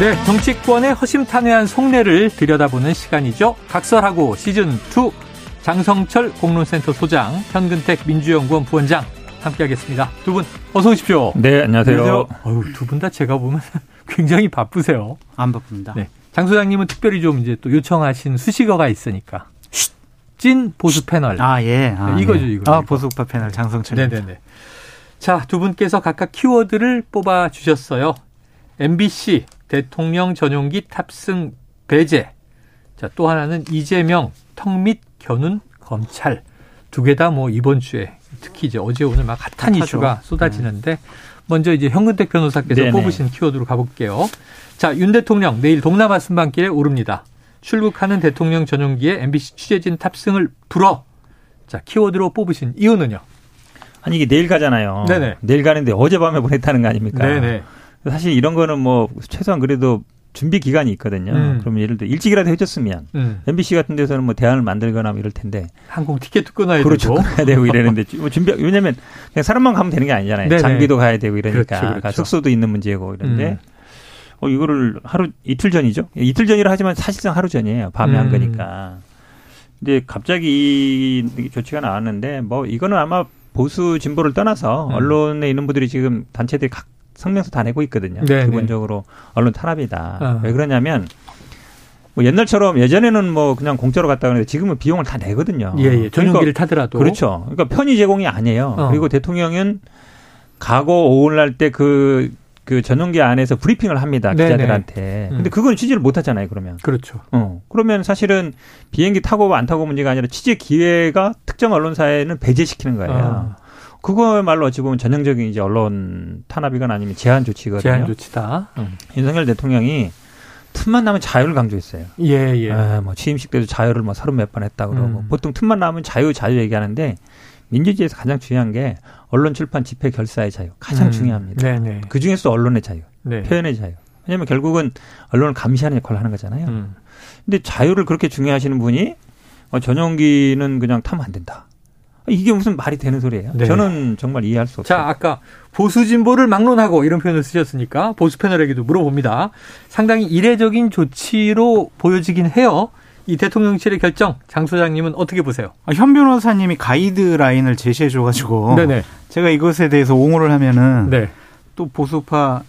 네, 정치권의 허심탄회한 속내를 들여다보는 시간이죠. 각설하고 시즌 2 장성철 공론센터 소장, 현근택 민주연구원 부원장 함께하겠습니다. 두 분 어서 오십시오. 네, 안녕하세요. 두분 다 제가 보면 굉장히 바쁘세요. 안 바쁩니다. 네. 장 소장님은 특별히 좀 이제 또 요청하신 수식어가 있으니까. 찐 보수 패널. 아, 예. 아, 네, 이거죠, 이거. 아, 보수파 패널 장성철. 네네네. 자, 두 분께서 각각 키워드를 뽑아 주셨어요. MBC 대통령 전용기 탑승 배제. 자, 또 하나는 이재명 턱밑 겨눈 검찰. 두 개 다 뭐 이번 주에 특히 이제 어제 오늘 막 핫한 핫하죠. 이슈가 쏟아지는데 네. 먼저 이제 현근택 변호사께서 네네. 뽑으신 키워드로 가볼게요. 자, 윤 대통령 내일 동남아 순방길에 오릅니다. 출국하는 대통령 전용기에 MBC 취재진 탑승을 불어. 자, 키워드로 뽑으신 이유는요? 아니 이게 내일 가잖아요. 네네. 내일 가는데 어젯밤에 보냈다는 거 아닙니까? 네네. 사실 이런 거는 뭐 최소한 그래도 준비 기간이 있거든요. 음. 그럼 예를 들어 일찍이라도 해줬으면 음. MBC 같은 데서는 뭐 대안을 만들거나 뭐 이럴 텐데 항공 티켓도 끊어야 그렇죠. 되고 끊어야 되고 이러는데 뭐 준비 왜냐면 그냥 사람만 가면 되는 게 아니잖아요. 네네. 장비도 가야 되고 이러니까 그렇죠, 그렇죠. 숙소도 있는 문제고 이런데 음. 어 이거를 하루 이틀 전이죠. 이틀 전이라 하지만 사실상 하루 전이에요. 밤에 한 음. 거니까. 근데 갑자기 이 조치가 나왔는데 뭐 이거는 아마 보수 진보를 떠나서 음. 언론에 있는 분들이 지금 단체들이 각 성명서 다 내고 있거든요. 네네. 기본적으로 언론 탄압이다. 어. 왜 그러냐면 뭐 옛날처럼 예전에는 뭐 그냥 공짜로 갔다 그러는데 지금은 비용을 다 내거든요. 예, 예. 전용기를 그러니까, 타더라도. 그렇죠. 그러니까 편의 제공이 아니에요. 어. 그리고 대통령은 가고 오늘날 때그 그 전용기 안에서 브리핑을 합니다 기자들한테. 음. 근데 그건 취재를 못 하잖아요 그러면. 그렇죠. 어 그러면 사실은 비행기 타고 안 타고 문제가 아니라 취재 기회가 특정 언론사에는 배제시키는 거예요. 어. 그거말로 어찌 보면 전형적인 이제 언론 탄압이건 아니면 제한 조치거든요. 제한 조치다. 음. 윤석열 대통령이 틈만 나면 자유를 강조했어요. 예, 예. 에, 뭐 취임식 때도 자유를 뭐 서른 몇 번 했다 그러고 음. 보통 틈만 나면 자유 자유 얘기하는데 민주주의에서 가장 중요한 게 언론 출판 집회 결사의 자유 가장 음. 중요합니다. 네네. 그 중에서 언론의 자유, 네. 표현의 자유. 왜냐하면 결국은 언론을 감시하는 역할을 하는 거잖아요. 음. 근데 자유를 그렇게 중요하시는 분이 어, 전용기는 그냥 타면 안 된다. 이게 무슨 말이 되는 소리예요? 네. 저는 정말 이해할 수 없어요. 자, 아까 보수 진보를 막론하고 이런 표현을 쓰셨으니까 보수 패널에게도 물어봅니다. 상당히 이례적인 조치로 보여지긴 해요. 이 대통령실의 결정, 장 소장님은 어떻게 보세요? 아, 현 변호사님이 가이드라인을 제시해 줘가지고 네네. 제가 이것에 대해서 옹호를 하면은 네. 또 보수파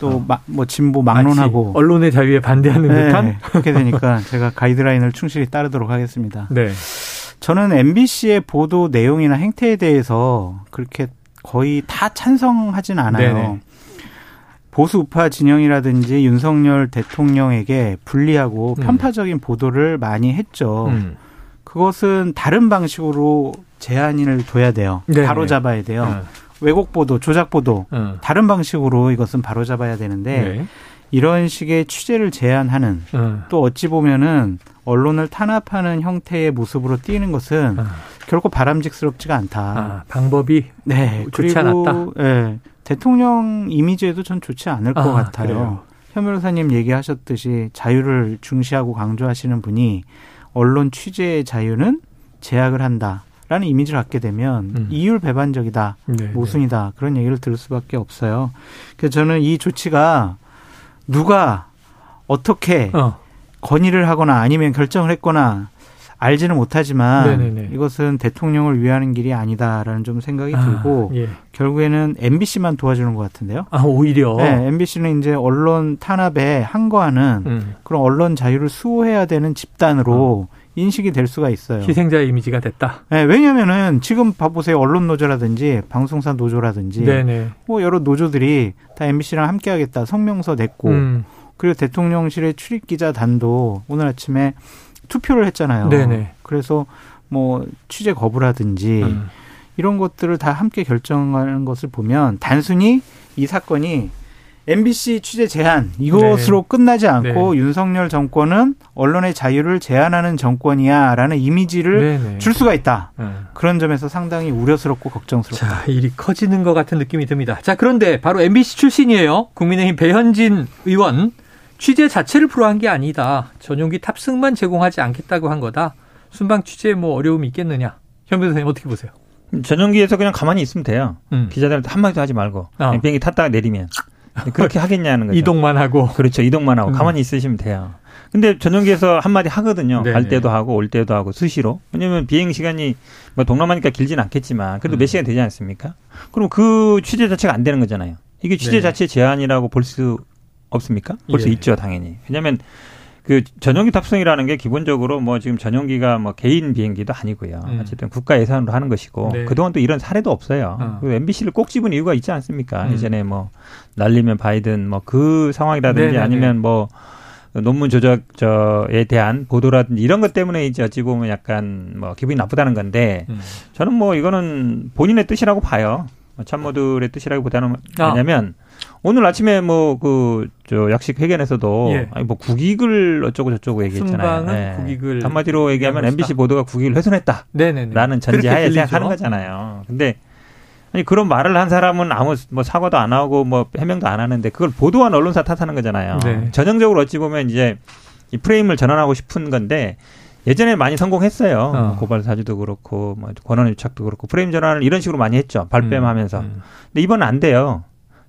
또뭐 어. 진보 막론하고 언론의 자유에 반대하는 네, 듯한 그렇게 되니까 제가 가이드라인을 충실히 따르도록 하겠습니다. 네. 저는 MBC의 보도 내용이나 행태에 대해서 그렇게 거의 다 찬성하진 않아요. 네네. 보수 우파 진영이라든지 윤석열 대통령에게 불리하고 음. 편파적인 보도를 많이 했죠. 음. 그것은 다른 방식으로 제한을 둬야 돼요. 네네. 바로 잡아야 돼요. 네. 왜곡 보도, 조작 보도 네. 다른 방식으로 이것은 바로 잡아야 되는데 네. 이런 식의 취재를 제한하는 네. 또 어찌 보면은 언론을 탄압하는 형태의 모습으로 띄는 것은 아. 결코 바람직스럽지가 않다. 아, 방법이 네, 좋지 그리고, 않았다. 네, 대통령 이미지에도 전 좋지 않을 아, 것 같아요. 그래요. 현 변호사님 얘기하셨듯이 자유를 중시하고 강조하시는 분이 언론 취재의 자유는 제약을 한다 라는 이미지를 갖게 되면 음. 이율 배반적이다, 네, 네. 모순이다 네. 그런 얘기를 들을 수밖에 없어요. 그래서 저는 이 조치가 누가 어떻게 어. 건의를 하거나 아니면 결정을 했거나 알지는 못하지만 네네네. 이것은 대통령을 위하는 길이 아니다라는 좀 생각이 아, 들고 예. 결국에는 MBC만 도와주는 것 같은데요. 아 오히려. 네, MBC는 이제 언론 탄압에 항거하는 음. 그런 언론 자유를 수호해야 되는 집단으로 어. 인식이 될 수가 있어요. 희생자의 이미지가 됐다. 네, 왜냐하면은 지금 봐보세요 언론 노조라든지 방송사 노조라든지 네네. 뭐 여러 노조들이 다 MBC랑 함께하겠다 성명서 냈고. 음. 그리고 대통령실의 출입 기자 단도 오늘 아침에 투표를 했잖아요. 네네. 그래서 뭐 취재 거부라든지 음. 이런 것들을 다 함께 결정하는 것을 보면 단순히 이 사건이 MBC 취재 제한 이것으로 네. 끝나지 않고 네. 윤석열 정권은 언론의 자유를 제한하는 정권이야라는 이미지를 네, 네. 줄 수가 있다. 네. 그런 점에서 상당히 우려스럽고 걱정스럽다. 자, 일이 커지는 것 같은 느낌이 듭니다. 자, 그런데 바로 MBC 출신이에요. 국민의힘 배현진 의원 취재 자체를 불허한 게 아니다. 전용기 탑승만 제공하지 않겠다고 한 거다. 순방 취재에 뭐 어려움이 있겠느냐. 현 변호사님 어떻게 보세요? 전용기에서 그냥 가만히 있으면 돼요. 음. 기자들한테 한마디도 하지 말고 어. 비행기 탔다가 내리면 그렇게 하겠냐는 거죠. 이동만 하고 그렇죠. 이동만 하고 음. 가만히 있으시면 돼요. 근데 전용기에서 한마디 하거든요. 네네. 갈 때도 하고 올 때도 하고 수시로. 왜냐면 비행 시간이 뭐 동남아니까 길진 않겠지만 그래도 음. 몇 시간 되지 않습니까? 그럼 그 취재 자체가 안 되는 거잖아요. 이게 취재 네. 자체 제한이라고 볼 수 없습니까? 볼수 예. 있죠, 당연히. 왜냐하면 그 전용기 탑승이라는 게 기본적으로 뭐 지금 전용기가 뭐 개인 비행기도 아니고요. 음. 어쨌든 국가 예산으로 하는 것이고 네. 그동안 또 이런 사례도 없어요. 어. 그 MBC를 꼭 집은 이유가 있지 않습니까? 음. 예전에 뭐 날리면 바이든 뭐 그 상황이라든지 네네네. 아니면 뭐 논문 조작에 대한 보도라든지 이런 것 때문에 이제 어찌 보면 약간 뭐 기분이 나쁘다는 건데 음. 저는 뭐 이거는 본인의 뜻이라고 봐요. 참모들의 뜻이라기보다는 뭐냐면 아. 오늘 아침에 뭐 그 저 약식 회견에서도 예. 아니 뭐 국익을 어쩌고 저쩌고 얘기했잖아요. 네. 국익을 한마디로 얘기하면 MBC 보도가 국익을 훼손했다. 네네네. 라는 전제하에 생각하는 거잖아요. 근데 아니 그런 말을 한 사람은 아무 뭐 사과도 안 하고 뭐 해명도 안 하는데 그걸 보도한 언론사 탓하는 거잖아요. 네. 전형적으로 어찌 보면 이제 이 프레임을 전환하고 싶은 건데 예전에 많이 성공했어요. 어. 고발 사주도 그렇고 뭐 권한 유착도 그렇고 프레임 전환을 이런 식으로 많이 했죠. 발뺌하면서. 음. 음. 근데 이번은 안 돼요.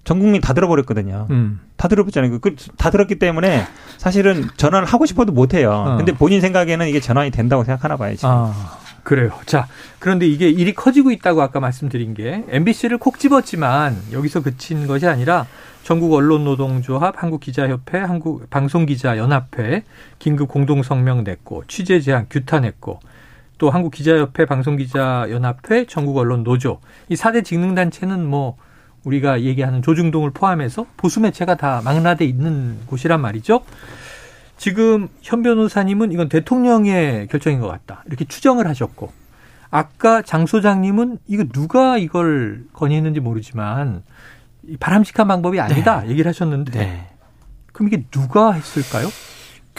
전 국민 다 들어버렸거든요. 음. 다 들어봤잖아요. 그, 다 들었기 때문에 사실은 전환을 하고 싶어도 못 해요. 어. 근데 본인 생각에는 이게 전환이 된다고 생각하나 봐요, 지금. 아, 그래요. 자, 그런데 이게 일이 커지고 있다고 아까 말씀드린 게 MBC를 콕 집었지만 여기서 그친 것이 아니라 전국 언론노동조합, 한국기자협회, 한국방송기자연합회 긴급 공동성명 냈고 취재 제한 규탄했고 또 한국기자협회, 방송기자연합회, 전국언론노조 이 4대 직능단체는 뭐 우리가 얘기하는 조중동을 포함해서 보수 매체가 다 망라돼 있는 곳이란 말이죠. 지금 현 변호사님은 이건 대통령의 결정인 것 같다. 이렇게 추정을 하셨고 아까 장 소장님은 이거 누가 이걸 건의했는지 모르지만 바람직한 방법이 아니다 네. 얘기를 하셨는데 네. 그럼 이게 누가 했을까요?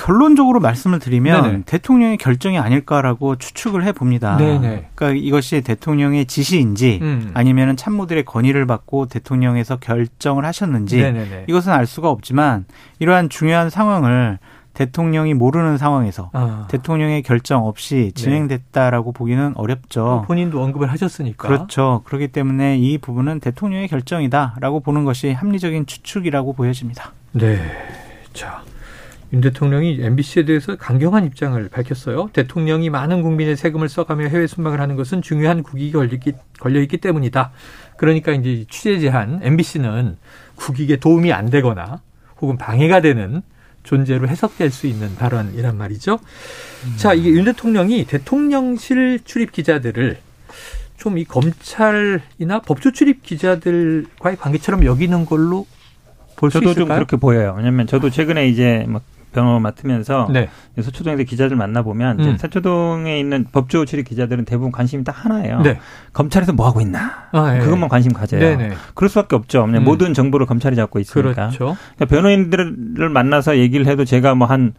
결론적으로 말씀을 드리면 네네. 대통령의 결정이 아닐까라고 추측을 해 봅니다. 그러니까 이것이 대통령의 지시인지 음. 아니면은 참모들의 건의를 받고 대통령에서 결정을 하셨는지 네네네. 이것은 알 수가 없지만 이러한 중요한 상황을 대통령이 모르는 상황에서 아. 대통령의 결정 없이 네. 진행됐다라고 네. 보기는 어렵죠. 어, 본인도 언급을 하셨으니까. 그렇죠. 그렇기 때문에 이 부분은 대통령의 결정이다라고 보는 것이 합리적인 추측이라고 보여집니다. 네. 자. 윤 대통령이 MBC에 대해서 강경한 입장을 밝혔어요. 대통령이 많은 국민의 세금을 써가며 해외 순방을 하는 것은 중요한 국익이 걸려 있기 때문이다. 그러니까 이제 취재 제한 MBC는 국익에 도움이 안 되거나 혹은 방해가 되는 존재로 해석될 수 있는 발언이란 말이죠. 음. 자, 이게 윤 대통령이 대통령실 출입 기자들을 좀 이 검찰이나 법조 출입 기자들과의 관계처럼 여기는 걸로 볼 수 있을까요? 저도 좀 그렇게 보여요. 왜냐하면 저도 최근에 이제 뭐 변호 맡으면서 네. 서초동에서 기자들 만나 보면 음. 서초동에 있는 법조 출입 기자들은 대부분 관심이 딱 하나예요. 네. 검찰에서 뭐 하고 있나? 아, 네. 그것만 관심 가져요. 네네. 네. 그럴 수밖에 없죠. 음. 모든 정보를 검찰이 잡고 있으니까. 그렇죠. 그러니까 변호인들을 만나서 얘기를 해도 제가 뭐 한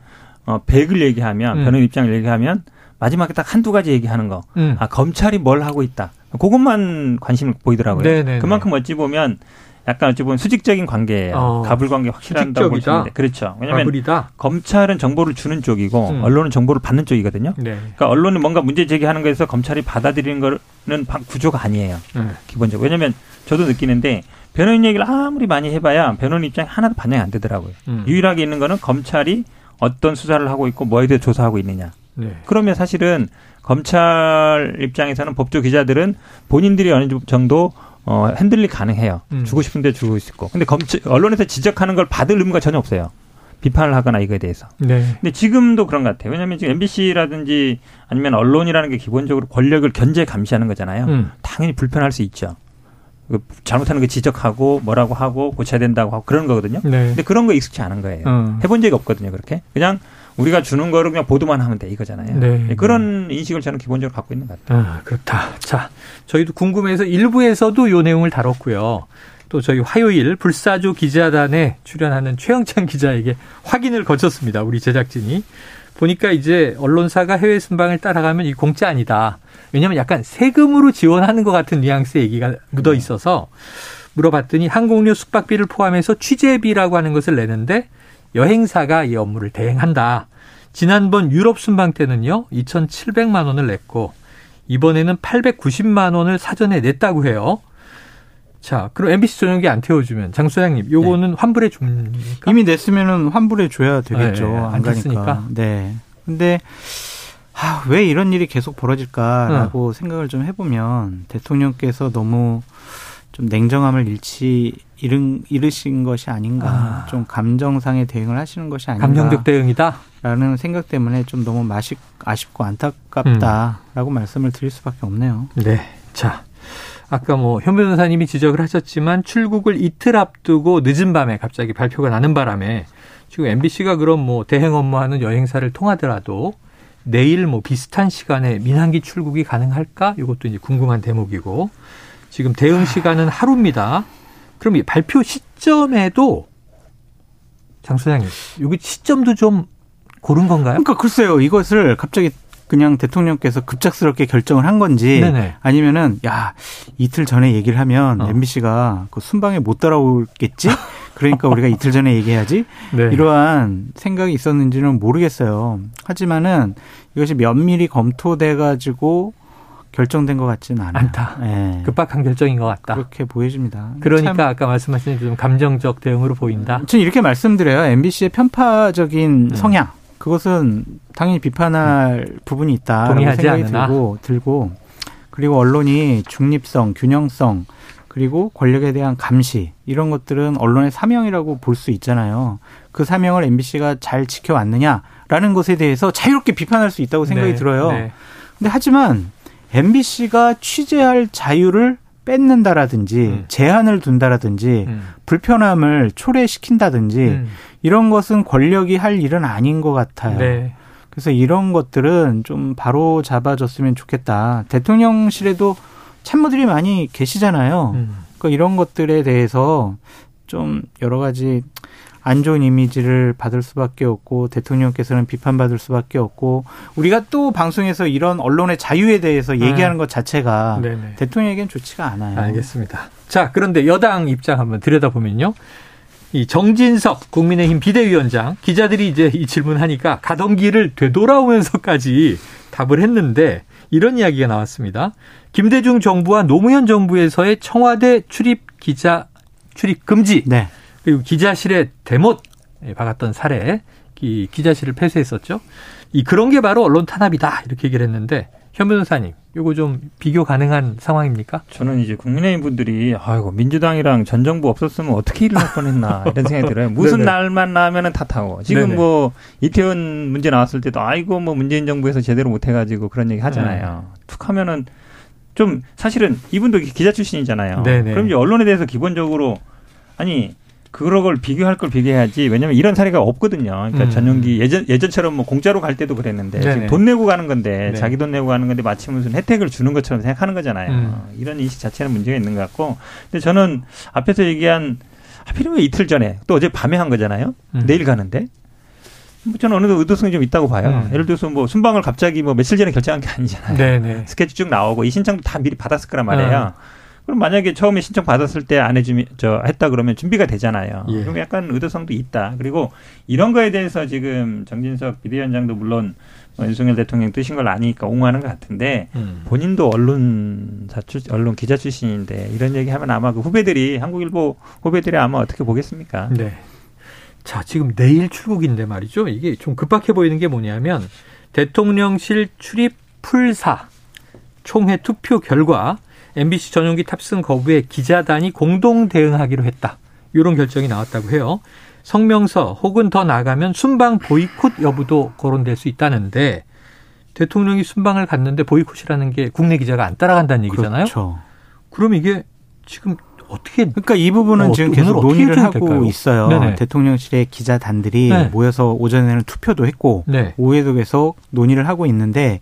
어, 100을 얘기하면 음. 변호인 입장을 얘기하면 마지막에 딱 한두 가지 얘기하는 거. 음. 아, 검찰이 뭘 하고 있다. 그것만 관심을 보이더라고요. 네네네. 네, 그만큼 어찌 보면 약간 어찌 보면 수직적인 관계예요. 어, 가불 관계 확실한다고 볼수있는데 그렇죠. 왜냐하면 가불이다? 검찰은 정보를 주는 쪽이고 음. 언론은 정보를 받는 쪽이거든요. 네. 그러니까 언론은 뭔가 문제 제기하는 거에서 검찰이 받아들이는 거는 구조가 아니에요. 네. 기본적으로. 왜냐하면 저도 느끼는데 변호인 얘기를 아무리 많이 해봐야 변호인 입장이 하나도 반영이 안 되더라고요. 음. 유일하게 있는 거는 검찰이 어떤 수사를 하고 있고 뭐에 대해 조사하고 있느냐. 네. 그러면 사실은 검찰 입장에서는 법조 기자들은 본인들이 어느 정도 어, 핸들리 가능해요. 음. 주고 싶은데 주고 있고. 근데 검찰, 언론에서 지적하는 걸 받을 의무가 전혀 없어요. 비판을 하거나 이거에 대해서. 네. 근데 지금도 그런 것 같아요. 왜냐하면 지금 MBC라든지 아니면 언론이라는 게 기본적으로 권력을 견제 감시하는 거잖아요. 음. 당연히 불편할 수 있죠. 그 잘못하는 거 지적하고 뭐라고 하고 고쳐야 된다고 하고 그런 거거든요. 네. 근데 그런 거 익숙치 않은 거예요. 음. 해본 적이 없거든요. 그렇게 그냥 우리가 주는 거를 그냥 보도만 하면 돼 이거잖아요. 네. 그런 인식을 저는 기본적으로 갖고 있는 것 같아요. 아, 그렇다. 자, 저희도 궁금해서 일부에서도 요 내용을 다뤘고요. 또 저희 화요일 불사조 기자단에 출연하는 최영찬 기자에게 확인을 거쳤습니다. 우리 제작진이. 보니까 이제 언론사가 해외 순방을 따라가면 이 공짜 아니다. 왜냐하면 약간 세금으로 지원하는 것 같은 뉘앙스의 얘기가 묻어 있어서 물어봤더니 항공료 숙박비를 포함해서 취재비라고 하는 것을 내는데 여행사가 이 업무를 대행한다. 지난번 유럽 순방 때는요, 2,700만 원을 냈고, 이번에는 890만 원을 사전에 냈다고 해요. 자, 그럼 MBC 전용기 안 태워주면 장 소장님, 요거는 네. 환불해 줍니까? 이미 냈으면은 환불해 줘야 되겠죠. 네, 안, 안 가니까. 네. 근데 아, 왜 이런 일이 계속 벌어질까라고 어. 생각을 좀 해보면 대통령께서 너무 좀 냉정함을 잃지 잃은 잃으신 것이 아닌가, 아. 좀 감정상의 대응을 하시는 것이 아닌가. 감정적 대응이다. 라는 생각 때문에 좀 너무 마식, 아쉽고 안타깝다라고 음. 말씀을 드릴 수밖에 없네요. 네. 자, 아까 뭐 현 변호사님이 지적을 하셨지만 출국을 이틀 앞두고 늦은 밤에 갑자기 발표가 나는 바람에 지금 MBC가 그럼 뭐 대행 업무하는 여행사를 통하더라도 내일 뭐 비슷한 시간에 민항기 출국이 가능할까? 이것도 이제 궁금한 대목이고 지금 대응 시간은 하루입니다. 그럼 이 발표 시점에도 장 소장님, 여기 시점도 좀 고른 건가요? 그러니까 글쎄요, 이것을 갑자기 그냥 대통령께서 급작스럽게 결정을 한 건지 네네. 아니면은 야 이틀 전에 얘기를 하면 어. MBC가 그 순방에 못 따라오겠지. 그러니까 우리가 이틀 전에 얘기해야지. 네. 이러한 생각이 있었는지는 모르겠어요. 하지만은 이것이 면밀히 검토돼 가지고 결정된 것 같지는 않아요. 않다. 네. 급박한 결정인 것 같다. 그렇게 보여집니다. 그러니까 아까 말씀하신 좀 감정적 대응으로 보인다. 저는 이렇게 말씀드려요. MBC의 편파적인 음. 성향. 그것은 당연히 비판할 음. 부분이 있다라고 생각이 않으나. 들고 들고 그리고 언론이 중립성, 균형성 그리고 권력에 대한 감시 이런 것들은 언론의 사명이라고 볼 수 있잖아요. 그 사명을 MBC가 잘 지켜왔느냐라는 것에 대해서 자유롭게 비판할 수 있다고 생각이 네, 들어요. 네. 근데 하지만 MBC가 취재할 자유를 뺏는다라든지 음. 제한을 둔다라든지 음. 불편함을 초래시킨다든지 음. 이런 것은 권력이 할 일은 아닌 것 같아요. 네. 그래서 이런 것들은 좀 바로 잡아줬으면 좋겠다. 대통령실에도 참모들이 많이 계시잖아요. 음. 그러니까 이런 것들에 대해서 좀 여러 가지 안 좋은 이미지를 받을 수밖에 없고 대통령께서는 비판받을 수밖에 없고 우리가 또 방송에서 이런 언론의 자유에 대해서 얘기하는 음. 것 자체가 네네. 대통령에겐 좋지가 않아요. 알겠습니다. 자, 그런데 여당 입장 한번 들여다보면요. 이 정진석 국민의힘 비대위원장 기자들이 이제 이 질문하니까 가던 길을 되돌아오면서까지 답을 했는데 이런 이야기가 나왔습니다. 김대중 정부와 노무현 정부에서의 청와대 출입 기자 출입 금지. 네. 그리고 기자실에 대못 박았던 사례, 이 기자실을 폐쇄했었죠. 이 그런 게 바로 언론 탄압이다 이렇게 얘기를 했는데 현 변호사님, 요거 좀 비교 가능한 상황입니까? 저는 이제 국민의힘 분들이 아이고 민주당이랑 전 정부 없었으면 어떻게 일을 할 뻔했나 이런 생각이 들어요. 무슨 날만 나면은 탓하고 지금 네네. 뭐 이태원 문제 나왔을 때도 아이고 뭐 문재인 정부에서 제대로 못 해가지고 그런 얘기 하잖아요. 네. 툭 하면은 좀 사실은 이분도 기자 출신이잖아요. 네네. 그럼 이제 언론에 대해서 기본적으로 아니 그런 걸 비교할 걸 비교해야지. 왜냐면 이런 사례가 없거든요. 그러니까 음. 전용기 예전 예전처럼 뭐 공짜로 갈 때도 그랬는데 지금 돈 내고 가는 건데 네. 자기 돈 내고 가는 건데 마침 무슨 혜택을 주는 것처럼 생각하는 거잖아요. 음. 이런 인식 자체는 문제가 있는 것 같고. 근데 저는 앞에서 얘기한 하필이면 이틀 전에 또 어제 밤에 한 거잖아요. 음. 내일 가는데 뭐 저는 어느 정도 의도성이 좀 있다고 봐요. 음. 예를 들어서 뭐 순방을 갑자기 뭐 며칠 전에 결정한 게 아니잖아요. 네네. 스케줄 쭉 나오고 이 신청도 다 미리 받았을 거란 말이에요. 음. 그럼 만약에 처음에 신청 받았을 때 안 해주면 저 했다 그러면 준비가 되잖아요. 예. 그럼 약간 의도성도 있다. 그리고 이런 거에 대해서 지금 정진석 비대위원장도 물론 뭐 윤석열 대통령 뜻인 걸 아니까 옹호하는 것 같은데 음. 본인도 언론사 출 언론 기자 출신인데 이런 얘기하면 아마 그 후배들이 한국일보 후배들이 아마 어떻게 보겠습니까? 네. 자 지금 내일 출국인데 말이죠. 이게 좀 급박해 보이는 게 뭐냐면 대통령실 출입 풀사 총회 투표 결과 MBC 전용기 탑승 거부에 기자단이 공동 대응하기로 했다. 이런 결정이 나왔다고 해요. 성명서 혹은 더 나가면 순방 보이콧 여부도 거론될 수 있다는데 대통령이 순방을 갔는데 보이콧이라는 게 국내 기자가 안 따라간다는 얘기잖아요. 그렇죠. 그럼 이게 지금 어떻게 그러니까 이 부분은 어, 지금 계속 논의를 하고 될까요? 있어요. 네네. 대통령실의 기자단들이 네. 모여서 오전에는 투표도 했고 네. 오후에도 계속 논의를 하고 있는데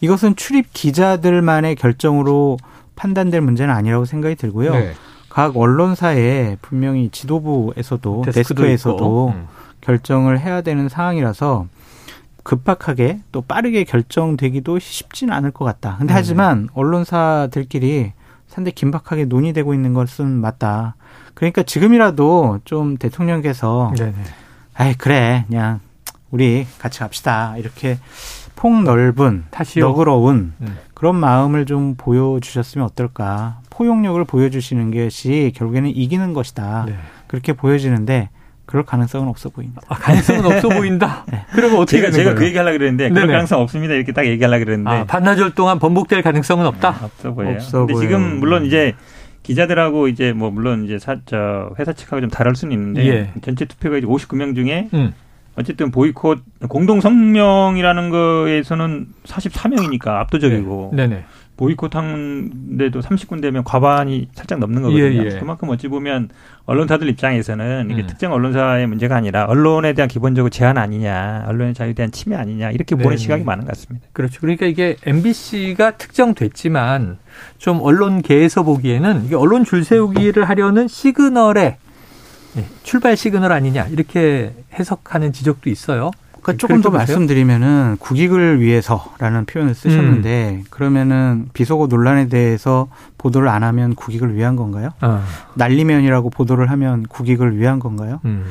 이것은 출입 기자들만의 결정으로 판단될 문제는 아니라고 생각이 들고요. 네. 각 언론사에 분명히 지도부에서도 데스크에서도 음. 결정을 해야 되는 상황이라서 급박하게 또 빠르게 결정되기도 쉽지는 않을 것 같다. 근데 네. 하지만 언론사들끼리 상당히 긴박하게 논의되고 있는 것은 맞다. 그러니까 지금이라도 좀 대통령께서 네네. 아이 그래 그냥 우리 같이 갑시다 이렇게 폭넓은 타시오. 너그러운 음. 그런 마음을 좀 보여주셨으면 어떨까. 포용력을 보여주시는 것이 결국에는 이기는 것이다. 네. 그렇게 보여지는데 그럴 가능성은 없어 보인다. 아, 가능성은 없어 보인다. 네. 그러면 어떻게 제가 제가 그 얘기하려 그랬는데 그럴 네네. 가능성 없습니다. 이렇게 딱 얘기하려 그랬는데 아, 반나절 동안 번복될 가능성은 없다. 아, 없어 보여요. 없어 근데 보여요. 지금 물론 이제 기자들하고 이제 뭐 물론 이제 사, 저 회사 측하고 좀 다를 수는 있는데 예. 전체 투표가 이제 59명 중에 음. 어쨌든 보이콧 공동 성명이라는 거에서는 44명이니까 압도적이고 네. 네네. 보이콧한 데도 30군데면 과반이 살짝 넘는 거거든요. 예, 예. 그만큼 어찌 보면 언론사들 입장에서는 이게 음. 특정 언론사의 문제가 아니라 언론에 대한 기본적으로 제한 아니냐, 언론의 자유에 대한 침해 아니냐 이렇게 보는 네. 시각이 많은 것 같습니다. 그렇죠. 그러니까 이게 MBC가 특정됐지만 좀 언론계에서 보기에는 이게 언론 줄 세우기를 하려는 시그널의 예, 출발 시그널 아니냐 이렇게 해석하는 지적도 있어요. 그러니까 조금 더 말씀드리면은 국익을 위해서라는 표현을 쓰셨는데 음. 그러면은 비속어 논란에 대해서 보도를 안 하면 국익을 위한 건가요? 아. 날리면이라고 보도를 하면 국익을 위한 건가요? 음.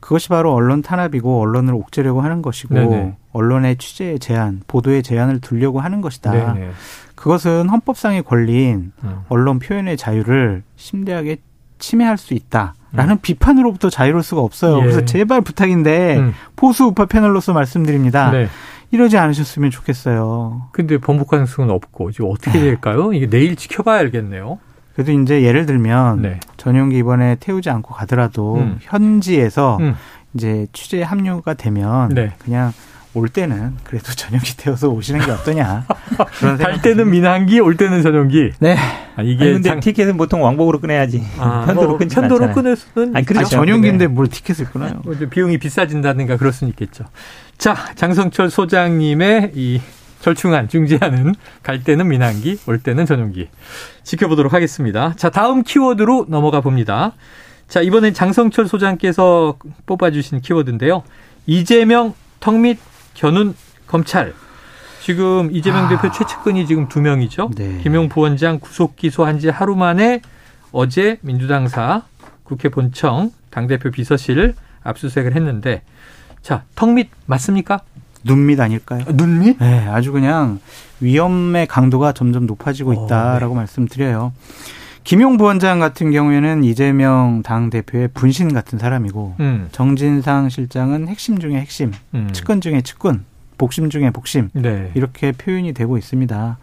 그것이 바로 언론 탄압이고 언론을 옥죄려고 하는 것이고 네네. 언론의 취재의 제한, 보도의 제한을 두려고 하는 것이다. 네네. 그것은 헌법상의 권리인 음. 언론 표현의 자유를 심대하게 침해할 수 있다 라는 음. 비판으로부터 자유로울 수가 없어요. 예. 그래서 제발 부탁인데 음. 보수 우파 패널로서 말씀드립니다. 네. 이러지 않으셨으면 좋겠어요. 근데 번복 가능성은 없고 지금 어떻게 네. 될까요? 이게 내일 지켜봐야 알겠네요. 그래도 이제 예를 들면 네. 전용기 이번에 태우지 않고 가더라도 음. 현지에서 음. 이제 취재 합류가 되면 네. 그냥 올 때는 그래도 전용기 태워서 오시는 게 어떠냐. 그런 갈 때는 민항기, 올 때는 전용기. 네. 아, 이게 아니, 근데 장... 티켓은 보통 왕복으로 끊어야지. 아, 편도로 뭐, 끊지 편도로 끊을 수는 아니, 그렇죠. 전용기인데 뭘 티켓을 끊어요. 뭐 비용이 비싸진다든가 그럴 수는 있겠죠. 자, 장성철 소장님의 이 절충안 중재하는 갈 때는 민항기, 올 때는 전용기 지켜보도록 하겠습니다. 자, 다음 키워드로 넘어가 봅니다. 자, 이번엔 장성철 소장께서 뽑아주신 키워드인데요. 이재명 턱밑 견운 검찰. 지금 이재명 아. 대표 최측근이 지금 두 명이죠. 네. 김용 부원장 구속 기소한 지 하루 만에 어제 민주당사 국회 본청 당대표 비서실 압수수색을 했는데 자, 턱밑 맞습니까? 눈밑 아닐까요? 아, 눈밑? 네, 아주 그냥 위험의 강도가 점점 높아지고 어, 있다라고 어, 네. 말씀드려요. 김용 부원장 같은 경우에는 이재명 당 대표의 분신 같은 사람이고 음. 정진상 실장은 핵심 중의 핵심, 음. 측근 중의 측근, 복심 중의 복심 네. 이렇게 표현이 되고 있습니다.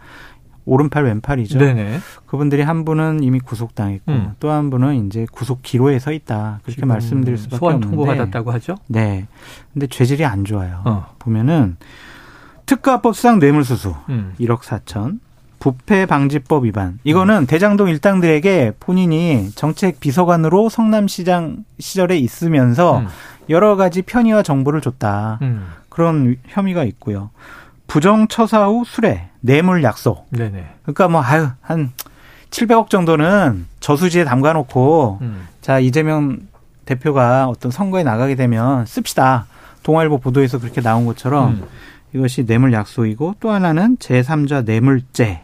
오른팔 왼팔이죠. 네네. 그분들이 한 분은 이미 구속당했고 음. 또한 분은 이제 구속 기로에 서 있다. 그렇게 말씀드릴 수밖에 소환 없는데. 통보 받았다고 하죠? 네. 근데 죄질이 안 좋아요. 어. 보면은 특가법상 뇌물수수 음. 1억 4천, 부패 방지법 위반. 이거는 음. 대장동 일당들에게 본인이 정책 비서관으로 성남시장 시절에 있으면서 음. 여러 가지 편의와 정보를 줬다. 음. 그런 혐의가 있고요. 부정 처사 후 수뢰, 뇌물 약속. 네네. 그러니까 뭐 아유 한 700억 정도는 저수지에 담가 놓고 음. 자, 이재명 대표가 어떤 선거에 나가게 되면 씁시다. 동아일보 보도에서 그렇게 나온 것처럼 음. 이것이 뇌물 약속이고 또 하나는 제3자 뇌물죄.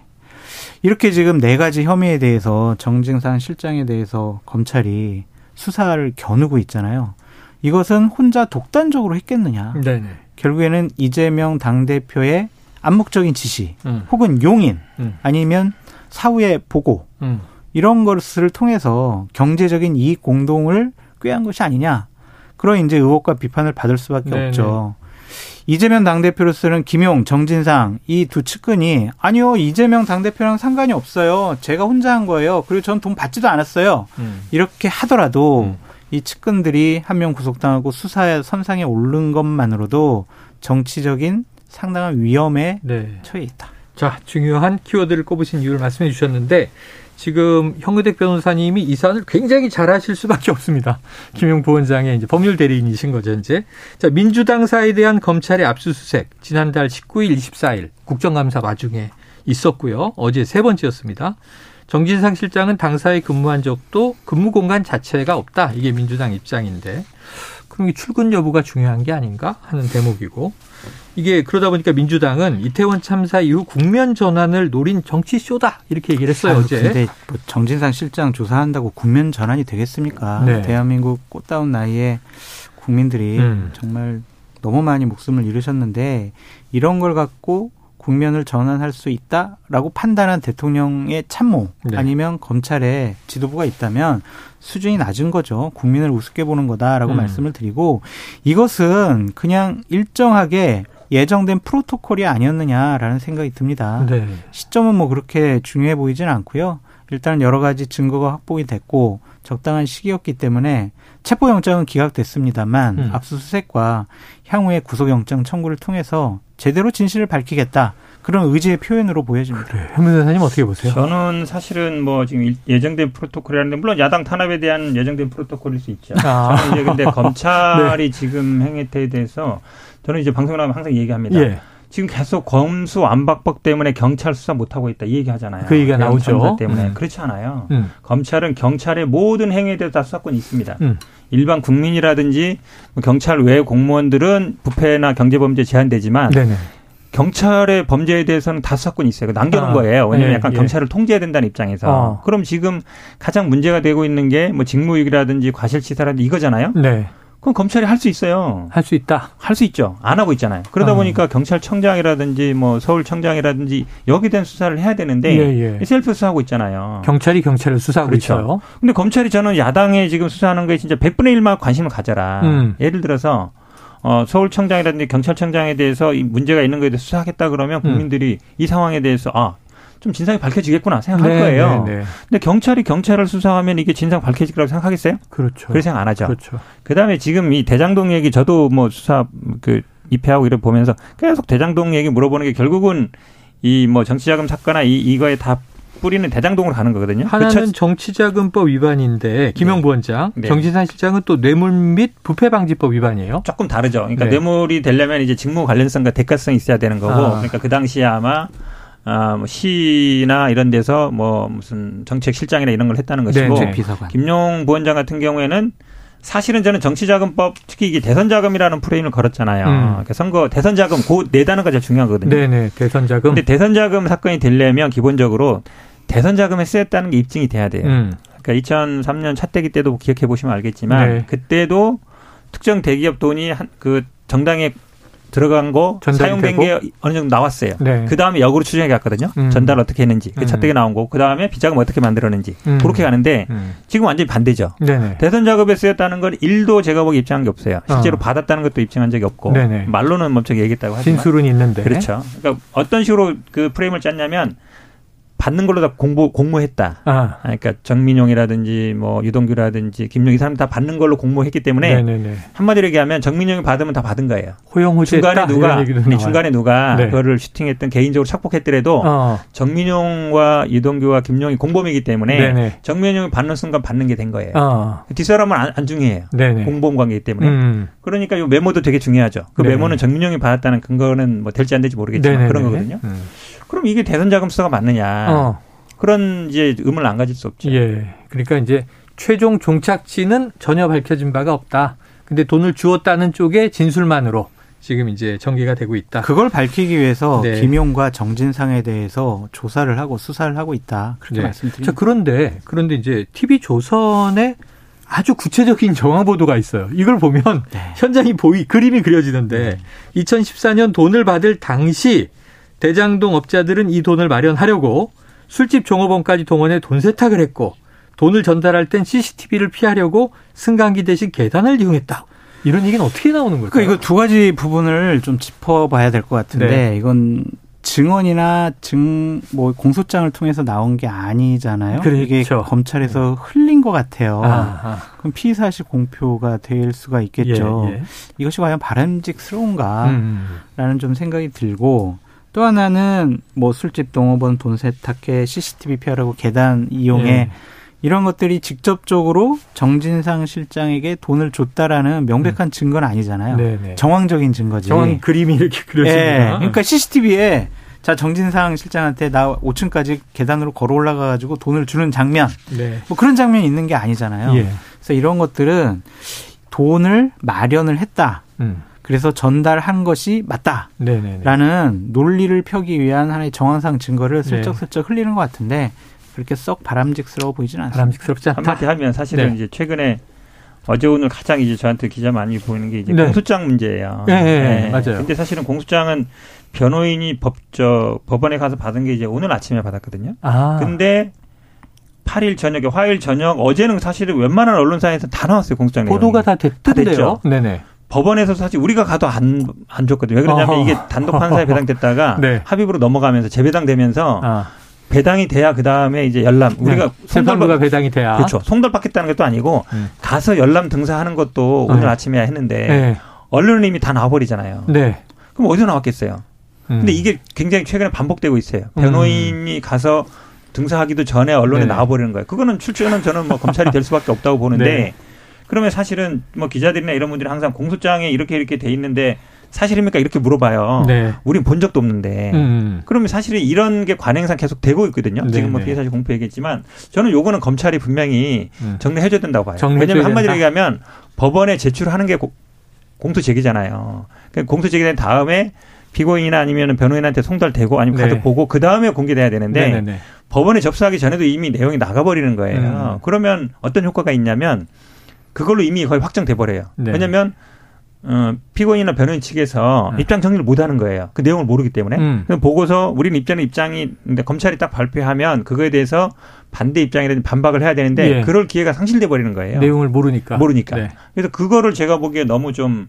이렇게 지금 네 가지 혐의에 대해서 정진상 실장에 대해서 검찰이 수사를 겨누고 있잖아요. 이것은 혼자 독단적으로 했겠느냐. 네네. 결국에는 이재명 당대표의 암묵적인 지시 음. 혹은 용인 음. 아니면 사후의 보고 음. 이런 것을 통해서 경제적인 이익 공동을 꾀한 것이 아니냐. 그런 이제 의혹과 비판을 받을 수밖에 네네. 없죠. 이재명 당대표로서는 김용, 정진상 이 두 측근이 아니요 이재명 당대표랑 상관이 없어요. 제가 혼자 한 거예요. 그리고 전 돈 받지도 않았어요. 음. 이렇게 하더라도 음. 이 측근들이 한 명 구속당하고 수사 선상에 오른 것만으로도 정치적인 상당한 위험에 네. 처해 있다. 자, 중요한 키워드를 꼽으신 이유를 말씀해 주셨는데 지금 형의택 변호사님이 이 사안을 굉장히 잘하실 수밖에 없습니다. 김용 부원장의 이제 법률 대리인이신 거죠, 이제. 자, 민주당사에 대한 검찰의 압수수색 지난달 19일, 24일 국정감사 와중에 있었고요. 어제 세 번째였습니다. 정진상 실장은 당사에 근무한 적도 근무 공간 자체가 없다. 이게 민주당 입장인데 그럼 출근 여부가 중요한 게 아닌가 하는 대목이고 이게 그러다 보니까 민주당은 이태원 참사 이후 국면 전환을 노린 정치 쇼다 이렇게 얘기를 했어요 아유, 어제. 근데 뭐 정진상 실장 조사한다고 국면 전환이 되겠습니까? 네. 대한민국 꽃다운 나이에 국민들이 음. 정말 너무 많이 목숨을 잃으셨는데 이런 걸 갖고 국면을 전환할 수 있다라고 판단한 대통령의 참모 네. 아니면 검찰의 지도부가 있다면 수준이 낮은 거죠. 국민을 우습게 보는 거다라고 음. 말씀을 드리고 이것은 그냥 일정하게 예정된 프로토콜이 아니었느냐라는 생각이 듭니다. 네. 시점은 뭐 그렇게 중요해 보이지는 않고요. 일단 여러 가지 증거가 확보가 됐고 적당한 시기였기 때문에 체포영장은 기각됐습니다만 음. 압수수색과 향후의 구속영장 청구를 통해서 제대로 진실을 밝히겠다. 그런 의지의 표현으로 보여집니다. 그래. 현민 대사님 어떻게 보세요? 저는 사실은 뭐 지금 예정된 프로토콜이라는데 물론 야당 탄압에 대한 예정된 프로토콜일 수 있죠. 아. 저는 이제 근데 검찰이 네. 지금 행태에 대해서 저는 이제 방송을 하면 항상 얘기합니다. 예. 지금 계속 검수 안박법 때문에 경찰 수사 못 하고 있다 이 얘기 하잖아요. 그 얘기가 나오죠. 때문에 음. 그렇지 않아요. 음. 검찰은 경찰의 모든 행위에 대해서 다 수사권이 있습니다. 음. 일반 국민이라든지 뭐 경찰 외 공무원들은 부패나 경제범죄 제한되지만 네네. 경찰의 범죄에 대해서는 다 수사권이 있어요. 남겨놓은 아, 거예요. 왜냐하면 예, 약간 예. 경찰을 통제해야 된다는 입장에서. 어. 그럼 지금 가장 문제가 되고 있는 게 뭐 직무유기라든지 과실치사라든지 이거잖아요. 네. 그럼 검찰이 할 수 있어요. 할 수 있다. 할 수 있죠. 안 하고 있잖아요. 그러다 어. 보니까 경찰청장이라든지 뭐 서울청장이라든지 여기 대한 수사를 해야 되는데 예, 예. 셀프 수사하고 있잖아요. 경찰이 경찰을 수사하고 그렇죠. 있어요. 근데 검찰이 저는 야당에 지금 수사하는 거에 진짜 100분의 1만 관심을 가져라. 음. 예를 들어서 어, 서울청장이라든지 경찰청장에 대해서 이 문제가 있는 거에 대해서 수사하겠다 그러면 음. 국민들이 음. 이 상황에 대해서 아, 좀 진상이 밝혀지겠구나 생각할 네, 거예요. 네, 네. 근데 경찰이 경찰을 수사하면 이게 진상 밝혀질 거라고 생각하겠어요? 그렇죠. 그럴 생각 안 하죠. 그렇죠. 그다음에 지금 이 대장동 얘기 저도 뭐 수사 그 입회하고 이래 보면서 계속 대장동 얘기 물어보는 게 결국은 이 뭐 정치자금 사건이나 이 이거에 다 뿌리는 대장동으로 가는 거거든요. 하나는 그 정치자금법 위반인데 김영 부원장, 네. 네. 정진산 실장은 또 뇌물 및 부패방지법 위반이에요. 조금 다르죠. 그러니까 네. 뇌물이 되려면 이제 직무 관련성과 대가성이 있어야 되는 거고, 아. 그러니까 그 당시에 아마 아, 뭐 시나 이런 데서 뭐 무슨 정책 실장이나 이런 걸 했다는 것이고 네, 비서관. 김용 부원장 같은 경우에는 사실은 저는 정치자금법 특히 이게 대선자금이라는 프레임을 걸었잖아요. 음. 그러니까 선거 대선자금 그네 단어가 제일 중요하거든요. 네네 대선자금. 근데 대선자금 사건이 되려면 기본적으로 대선자금에 쓰였다는 게 입증이 돼야 돼요. 음. 그러니까 2003년 차대기 때도 기억해 보시면 알겠지만 네. 그때도 특정 대기업 돈이 한 그 정당에 들어간 거 사용된 되고? 게 어느 정도 나왔어요. 네. 그 다음에 역으로 추정해 갔거든요. 음. 전달 어떻게 했는지 그 차트가 음. 나온 거. 그 다음에 비자금 어떻게 만들었는지 음. 그렇게 가는데 음. 지금 완전히 반대죠. 네네. 대선 작업에 쓰였다는 건 일도 제가 보기 입증한 게 없어요. 실제로 어. 받았다는 것도 입증한 적이 없고 네네. 말로는 멈춰 얘기했다고 하지만 진술은 있는데 그렇죠. 그러니까 어떤 식으로 그 프레임을 짰냐면 받는 걸로 다 공부 공모했다. 아. 그러니까 정민용이라든지 뭐 유동규라든지 김용희 사람 다 받는 걸로 공모했기 때문에 네네네. 한마디로 얘기하면 정민용이 받으면 다 받은 거예요. 호영호제했다. 중간에 누가 아니, 중간에 누가 네. 그거를 슈팅했던 개인적으로 착복했더라도 어. 정민용과 유동규와 김용이 공범이기 때문에 네네. 정민용이 받는 순간 받는 게 된 거예요. 어. 뒷사람은 안, 안 중요해요. 네네. 공범 관계이기 때문에. 음. 그러니까 이 메모도 되게 중요하죠. 그 메모는 정민용이 받았다는 근거는 뭐 될지 안 될지 모르겠지만 그런 거거든요. 음. 그럼 이게 대선 자금 수사가 맞느냐? 어. 그런 이제 의문을 안 가질 수 없죠. 예. 그러니까 이제 최종 종착지는 전혀 밝혀진 바가 없다. 근데 돈을 주었다는 쪽의 진술만으로 지금 이제 전개가 되고 있다. 그걸 밝히기 위해서 네. 김용과 정진상에 대해서 조사를 하고 수사를 하고 있다. 그렇게 네. 말씀드립니다. 자, 그런데 그런데 이제 TV 조선에 아주 구체적인 정황 보도가 있어요. 이걸 보면 네. 현장이 보이 그림이 그려지는데 네. 2014년 돈을 받을 당시 대장동 업자들은 이 돈을 마련하려고 술집 종업원까지 동원해 돈 세탁을 했고 돈을 전달할 땐 CCTV를 피하려고 승강기 대신 계단을 이용했다. 이런 얘기는 어떻게 나오는 걸까요? 그 이거 두 가지 부분을 좀 짚어봐야 될 것 같은데 네. 이건 증언이나 증 뭐 공소장을 통해서 나온 게 아니잖아요. 그렇죠. 이게 검찰에서 흘린 것 같아요. 아하. 그럼 피의 사실 공표가 될 수가 있겠죠. 예, 예. 이것이 과연 바람직스러운가라는 음. 좀 생각이 들고 또 하나는 뭐 술집 동업원 돈 세탁해 CCTV 피하라고 계단 이용해 네. 이런 것들이 직접적으로 정진상 실장에게 돈을 줬다라는 명백한 음. 증거는 아니잖아요. 네네. 네. 정황적인 증거지. 정황 그림이 이렇게 그려집니다. 네. 그러니까 CCTV에 자 정진상 실장한테 나 5층까지 계단으로 걸어 올라가 가지고 돈을 주는 장면 네. 뭐 그런 장면이 있는 게 아니잖아요. 예. 그래서 이런 것들은 돈을 마련을 했다. 음. 그래서 전달한 것이 맞다라는 네네네. 논리를 펴기 위한 하나의 정황상 증거를 슬쩍슬쩍 네. 흘리는 것 같은데 그렇게 썩 바람직스러워 보이지는 않습니다. 바람직스럽지 않다. 한마디 하면 사실은 네. 이제 최근에 어제 오늘 가장 이제 저한테 기자 많이 보이는 게 이제 네. 공소장 문제예요. 네, 네, 네, 맞아요. 근데 사실은 공소장은 변호인이 법저 법원에 가서 받은 게 이제 오늘 아침에 받았거든요. 아. 근데 8일 저녁에 화요일 저녁 어제는 사실은 웬만한 언론사에서 다 나왔어요 공소장 보도가 다 됐던데요. 네네. 법원에서 사실 우리가 가도 안, 안 줬거든요. 왜 그러냐면 어허. 이게 단독 판사에 배당됐다가 네. 합의부로 넘어가면서 재배당되면서 아. 배당이 돼야 그 다음에 이제 열람 우리가 네. 송달부가 배당이 돼야 그렇죠. 송달 받겠다는 것도 아니고 음. 가서 열람 등사하는 것도 오늘 네. 아침에 했는데 네. 언론은 이미 다 나와버리잖아요. 네. 그럼 어디서 나왔겠어요? 음. 근데 이게 굉장히 최근에 반복되고 있어요. 변호인이 음. 가서 등사하기도 전에 언론에 네. 나와버리는 거예요. 그거는 출처는 저는 뭐 검찰이 될 수밖에 없다고 보는데 네. 그러면 사실은 뭐 기자들이나 이런 분들이 항상 공소장에 이렇게 이렇게 돼 있는데 사실입니까? 이렇게 물어봐요. 네. 우린 본 적도 없는데. 음. 그러면 사실은 이런 게 관행상 계속 되고 있거든요. 네, 지금 뭐 네. 피해 사실 공표 얘기했지만 저는 요거는 검찰이 분명히 음. 정리해줘야 된다고 봐요. 왜냐하면 한마디로 얘기하면 법원에 제출하는 게 공소 제기잖아요. 그러니까 공소 제기된 다음에 피고인이나 아니면 변호인한테 송달되고 아니면 가서 네. 보고 그 다음에 공개돼야 되는데 네네네. 네, 법원에 접수하기 전에도 이미 내용이 나가버리는 거예요. 음. 그러면 어떤 효과가 있냐면 그걸로 이미 거의 확정돼 버려요. 네. 왜냐하면 어, 피고인이나 변호인 측에서 네. 입장 정리를 못 하는 거예요. 그 내용을 모르기 때문에. 음. 보고서 우리는 입장은 입장이 근데 검찰이 딱 발표하면 그거에 대해서 반대 입장이라든지 반박을 해야 되는데 예. 그럴 기회가 상실돼 버리는 거예요. 내용을 모르니까. 모르니까. 네. 그래서 그거를 제가 보기에 너무 좀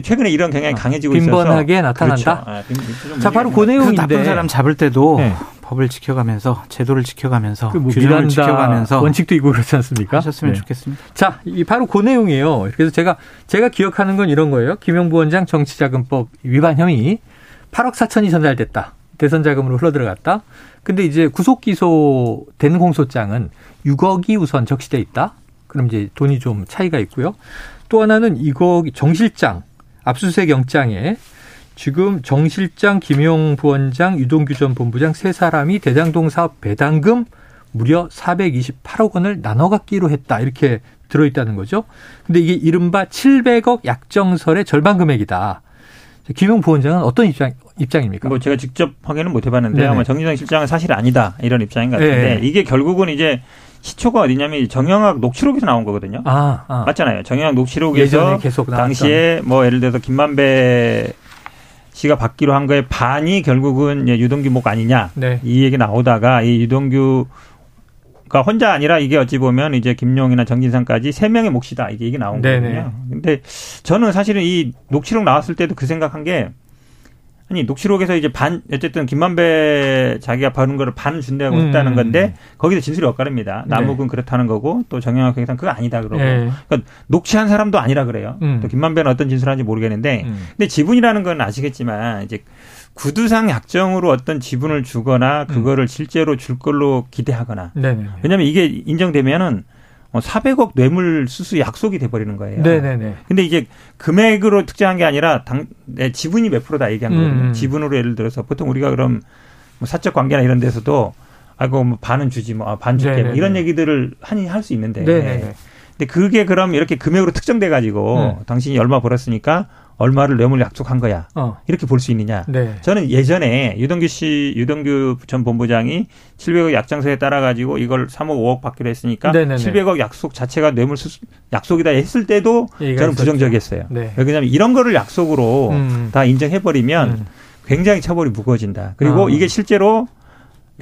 최근에 이런 경향이 어, 강해지고 있어서 빈번하게 나타난다. 그렇죠. 아, 빈, 자 바로 그 내용인데 나쁜 사람 잡을 때도 네. 법을 지켜가면서 제도를 지켜가면서 그 뭐 규정을 지켜가면서 원칙도 있고 그렇지 않습니까? 하셨으면 네. 좋겠습니다. 자, 이 바로 그 내용이에요. 그래서 제가 제가 기억하는 건 이런 거예요. 김영부 원장 정치자금법 위반 혐의 8억 4천이 전달됐다. 대선 자금으로 흘러들어갔다. 근데 이제 구속 기소된 공소장은 6억이 우선 적시돼 있다. 그럼 이제 돈이 좀 차이가 있고요. 또 하나는 이거 정 실장 압수수색 영장에 지금 정 실장, 김용 부원장, 유동규 전 본부장 세 사람이 대장동 사업 배당금 무려 428억 원을 나눠 갖기로 했다. 이렇게 들어있다는 거죠. 근데 이게 이른바 700억 약정설의 절반 금액이다. 김용 부원장은 어떤 입장, 입장입니까? 뭐 제가 직접 확인은 못 해봤는데 네네. 아마 정진상 실장은 사실 아니다. 이런 입장인 것 같은데 네 이게 결국은 이제 시초가 어디냐면 정영학 녹취록에서 나온 거거든요. 아, 아. 맞잖아요. 정영학 녹취록에서 당시에 뭐 예를 들어서 김만배 씨가 받기로 한 거에 반이 결국은 유동규 목 아니냐. 네. 이 얘기 나오다가 이 유동규 가 혼자 아니라 이게 어찌 보면 이제 김용이나 정진상까지 세 명의 몫이다 이게 이게 나온 네네. 거거든요. 근데 저는 사실은 이 녹취록 나왔을 때도 그 생각한 게 아니 녹취록에서 이제 반 어쨌든 김만배 자기가 받은 거를 반 준다고 음. 했다는 건데 거기서 진술이 엇갈립니다. 남욱은 네. 그렇다는 거고 또 정영학 경상 그거 아니다 그러고 네. 그러니까 녹취한 사람도 아니라 그래요. 음. 또 김만배는 어떤 진술하는지 모르겠는데 음. 근데 지분이라는 건 아시겠지만 이제 구두상 약정으로 어떤 지분을 주거나 그거를 음. 실제로 줄 걸로 기대하거나 네네. 왜냐하면 이게 인정되면은 400억 어, 뇌물 수수 약속이 돼버리는 거예요. 네네네. 근데 이제 금액으로 특정한 게 아니라 당, 내 지분이 몇 프로다 얘기한 거거든요. 음. 지분으로 예를 들어서 보통 우리가 그럼 뭐 사적 관계나 이런 데서도 아이고 뭐 반은 주지 뭐반 아, 줄게 뭐 이런 얘기들을 하니 할 수 있는데. 네네네. 근데 그게 그럼 이렇게 금액으로 특정돼 가지고 음. 당신이 얼마 벌었으니까 얼마를 뇌물 약속한 거야. 어. 이렇게 볼 수 있느냐. 네. 저는 예전에 유동규 씨, 유동규 전 본부장이 700억 약정서에 따라 가지고 이걸 3억 5억 받기로 했으니까 네네네. 700억 약속 자체가 뇌물 수수, 약속이다 했을 때도 저는 부정적이었어요. 네. 왜냐하면 이런 거를 약속으로 음. 다 인정해 버리면 음. 굉장히 처벌이 무거워진다. 그리고 어. 이게 실제로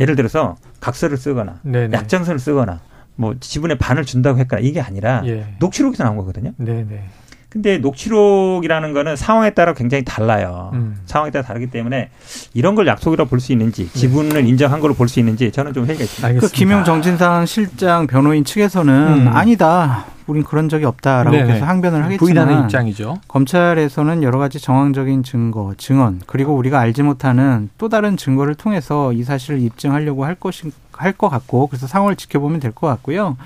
예를 들어서 각서를 쓰거나 네네. 약정서를 쓰거나 뭐 지분의 반을 준다고 했거나 이게 아니라 예. 녹취록에서 나온 거거든요. 네네. 근데 녹취록이라는 거는 상황에 따라 굉장히 달라요. 음. 상황에 따라 다르기 때문에 이런 걸 약속이라고 볼 수 있는지 네. 지분을 네. 인정한 걸로 볼 수 있는지 저는 좀 회의가 있습니다. 그 김용 정진상 실장 변호인 측에서는 음. 아니다. 우린 그런 적이 없다라고 네네. 계속 항변을 하겠지만 부인하는 입장이죠. 검찰에서는 여러 가지 정황적인 증거, 증언 그리고 우리가 알지 못하는 또 다른 증거를 통해서 이 사실을 입증하려고 할 것인 할 것 같고 그래서 상황을 지켜보면 될 것 같고요.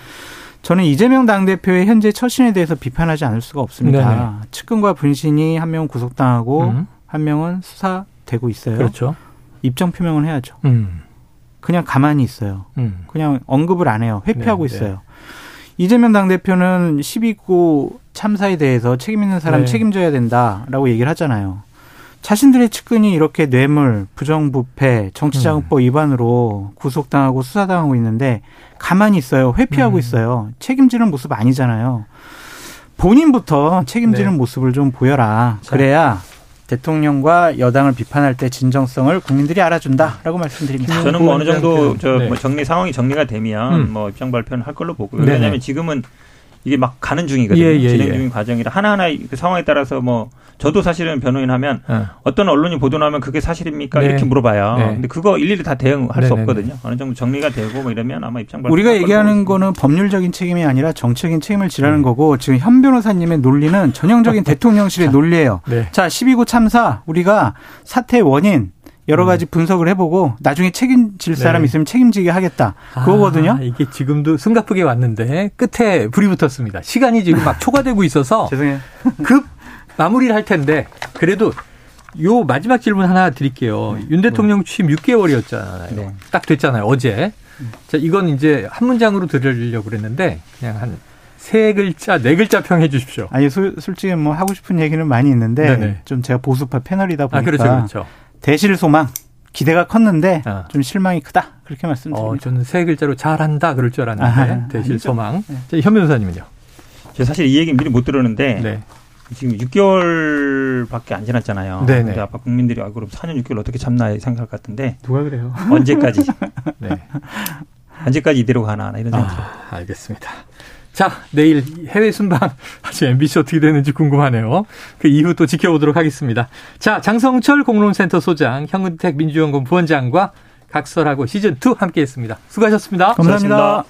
저는 이재명 당대표의 현재 처신에 대해서 비판하지 않을 수가 없습니다. 네네. 측근과 분신이 한 명은 구속당하고 음. 한 명은 수사되고 있어요. 그렇죠. 입장 표명을 해야죠. 음. 그냥 가만히 있어요. 음. 그냥 언급을 안 해요. 회피하고 네, 네. 있어요. 네. 이재명 당대표는 12구 참사에 대해서 책임 있는 사람 네. 책임져야 된다라고 얘기를 하잖아요. 자신들의 측근이 이렇게 뇌물, 부정부패, 정치자금법 음. 위반으로 구속당하고 수사당하고 있는데 가만히 있어요. 회피하고 음. 있어요. 책임지는 모습 아니잖아요. 본인부터 책임지는 네. 모습을 좀 보여라. 그래야 대통령과 여당을 비판할 때 진정성을 국민들이 알아준다라고 말씀드립니다. 저는 뭐 어느 정도 저 네. 뭐 정리 상황이 정리가 되면 음. 뭐 입장 발표는 할 걸로 보고요. 네. 왜냐하면 지금은 이게 막 가는 중이거든요. 예, 예, 진행 예. 중인 예. 과정이라 하나하나 그 상황에 따라서 뭐 저도 사실은 변호인 하면 어. 떤 언론이 보도나면 그게 사실입니까? 네. 이렇게 물어봐요. 네. 근데 그거 일일이 다 대응할 네, 수 네, 네. 없거든요. 어느 정도 정리가 되고 뭐 이러면 아마 입장 우리가 얘기하는 거는 법률적인 책임이 아니라 정치적인 책임을 지라는 네. 거고 지금 현 변호사님의 논리는 전형적인 대통령실의 논리예요. 자, 12구 참사 우리가 사태의 원인 여러 음. 가지 분석을 해보고 나중에 책임질 사람 네. 있으면 책임지게 하겠다. 아, 그거거든요. 이게 지금도 숨가쁘게 왔는데 끝에 불이 붙었습니다. 시간이 지금 막 초과되고 있어서 죄송해요. 급 마무리를 할 텐데 그래도 요 마지막 질문 하나 드릴게요. 네. 윤 대통령 취임 6개월이었잖아요. 네. 딱 됐잖아요. 어제. 자, 이건 이제 한 문장으로 들으려고 그랬는데 그냥 한 세 글자, 네 글자 평해 주십시오. 아니, 소, 솔직히 뭐 하고 싶은 얘기는 많이 있는데 네네. 좀 제가 보수파 패널이다 보니까 아, 그렇죠, 그렇죠. 대실 소망 기대가 컸는데 아. 좀 실망이 크다 그렇게 말씀드립니다. 어, 저는 세 글자로 잘한다 그럴 줄 알았는데 아, 대실 소망. 네. 현 변호사님은요? 제가 사실 이 얘기 미리 못 들었는데 네. 지금 6개월밖에 안 지났잖아요. 네네. 근데 아까 국민들이 아 그럼 4년 6개월 어떻게 참나 생각할 것 같은데 누가 그래요? 언제까지? 네. 언제까지 이대로 가나 이런 생각. 아, 알겠습니다. 자, 내일 해외 순방 아직 MBC 어떻게 되는지 궁금하네요. 그 이후 또 지켜보도록 하겠습니다. 자, 장성철 공론센터 소장, 현근택 민주연구원 부원장과 각설하고 시즌 2 함께 했습니다. 수고하셨습니다. 감사합니다. 수고하셨습니다.